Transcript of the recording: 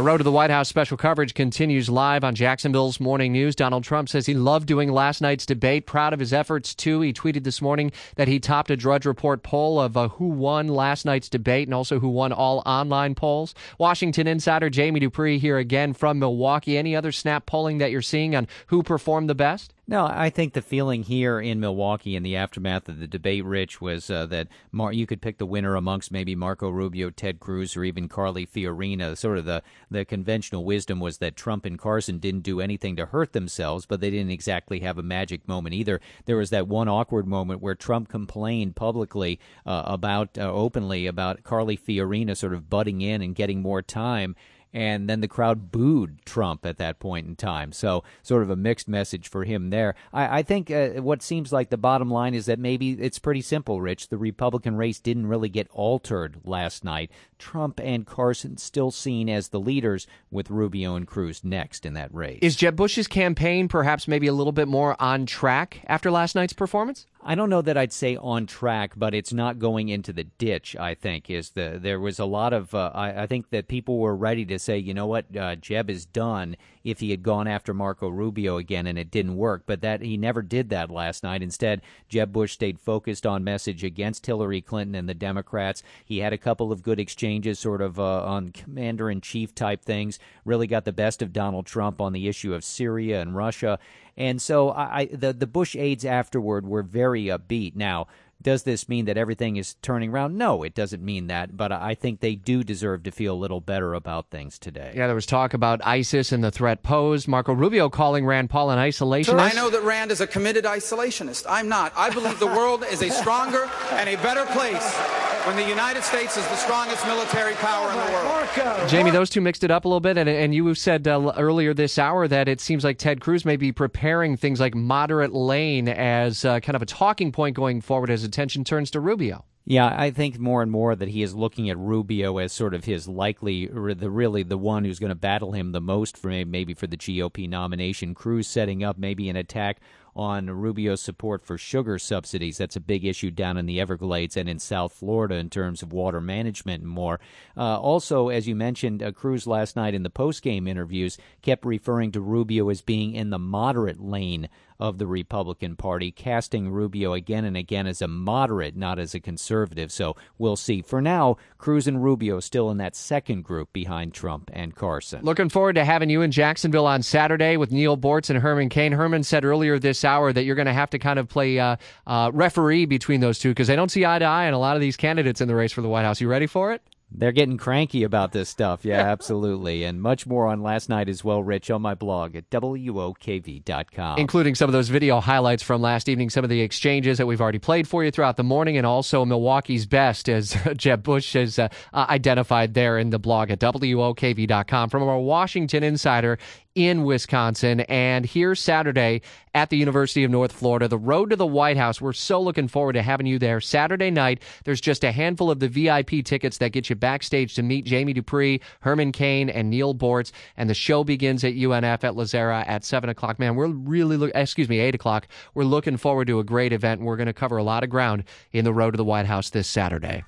Our Road to the White House special coverage continues live on Jacksonville's Morning News. Donald Trump says he loved doing last night's debate, proud of his efforts too. He tweeted this morning that he topped a Drudge Report poll of uh, who won last night's debate and also who won all online polls. Washington insider Jamie Dupree here again from Milwaukee. Any other snap polling that you're seeing on who performed the best? No, I think the feeling here in Milwaukee in the aftermath of the debate, Rich, was uh, that Mar- you could pick the winner amongst maybe Marco Rubio, Ted Cruz, or even Carly Fiorina. Sort of the, the conventional wisdom was that Trump and Carson didn't do anything to hurt themselves, but they didn't exactly have a magic moment either. There was that one awkward moment where Trump complained publicly uh, about, uh, openly, about Carly Fiorina sort of butting in and getting more time and then the crowd booed Trump at that point in time. So, sort of a mixed message for him there. I, I think uh, what seems like the bottom line is that maybe it's pretty simple, Rich. The Republican race didn't really get altered last night. Trump and Carson still seen as the leaders, with Rubio and Cruz next in that race. Is Jeb Bush's campaign perhaps maybe a little bit more on track after last night's performance? I don't know that I'd say on track, but it's not going into the ditch. I think is the there was a lot of uh, I, I, think that people were ready to say, you know what, uh, Jeb is done. If he had gone after Marco Rubio again and it didn't work, but that he never did that last night. Instead, Jeb Bush stayed focused on message against Hillary Clinton and the Democrats. He had a couple of good exchanges, sort of uh, on commander in chief type things. Really got the best of Donald Trump on the issue of Syria and Russia and so I, the the Bush aides afterward were very upbeat. Now does this mean that everything is turning around? No, it doesn't mean that, but I think they do deserve to feel a little better about things today. Yeah, there was talk about ISIS and the threat posed. Marco Rubio calling Rand Paul an isolationist. I know that Rand is a committed isolationist. I'm not. I believe the world is a stronger and a better place when the United States is the strongest military power in the world. Marco, Jamie, those two mixed it up a little bit, and, and you said uh, earlier this hour that it seems like Ted Cruz may be preparing things like moderate lane as uh, kind of a talking point going forward as attention turns to Rubio. Yeah, I think more and more that he is looking at Rubio as sort of his likely, the really the one who's going to battle him the most for maybe for the GOP nomination. Cruz setting up maybe an attack on Rubio's support for sugar subsidies. That's a big issue down in the Everglades and in South Florida in terms of water management and more. Uh, also, as you mentioned, uh, Cruz last night in the post-game interviews kept referring to Rubio as being in the moderate lane of the Republican Party, casting Rubio again and again as a moderate, not as a conservative. So we'll see. For now, Cruz and Rubio still in that second group behind Trump and Carson. Looking forward to having you in Jacksonville on Saturday with Neal Boortz and Herman Cain. Herman said earlier this hour that you're going to have to kind of play uh, uh, referee between those two because they don't see eye to eye on a lot of these candidates in the race for the White House. You ready for it? They're getting cranky about this stuff. Yeah, absolutely. And much more on last night as well, Rich, on my blog at WOKV.com. Including some of those video highlights from last evening, some of the exchanges that we've already played for you throughout the morning, and also Milwaukee's best, as Jeb Bush has uh, uh, identified there in the blog at WOKV.com. From our Washington insider, in Wisconsin and here Saturday at the University of North Florida. The road to the White House. We're so looking forward to having you there Saturday night. There's just a handful of the VIP tickets that get you backstage to meet Jamie Dupree, Herman Cain, and Neal Boortz. And the show begins at UNF at Lazzara at 7 o'clock. Man, we're really, look, excuse me, 8 o'clock. We're looking forward to a great event. We're going to cover a lot of ground in the road to the White House this Saturday.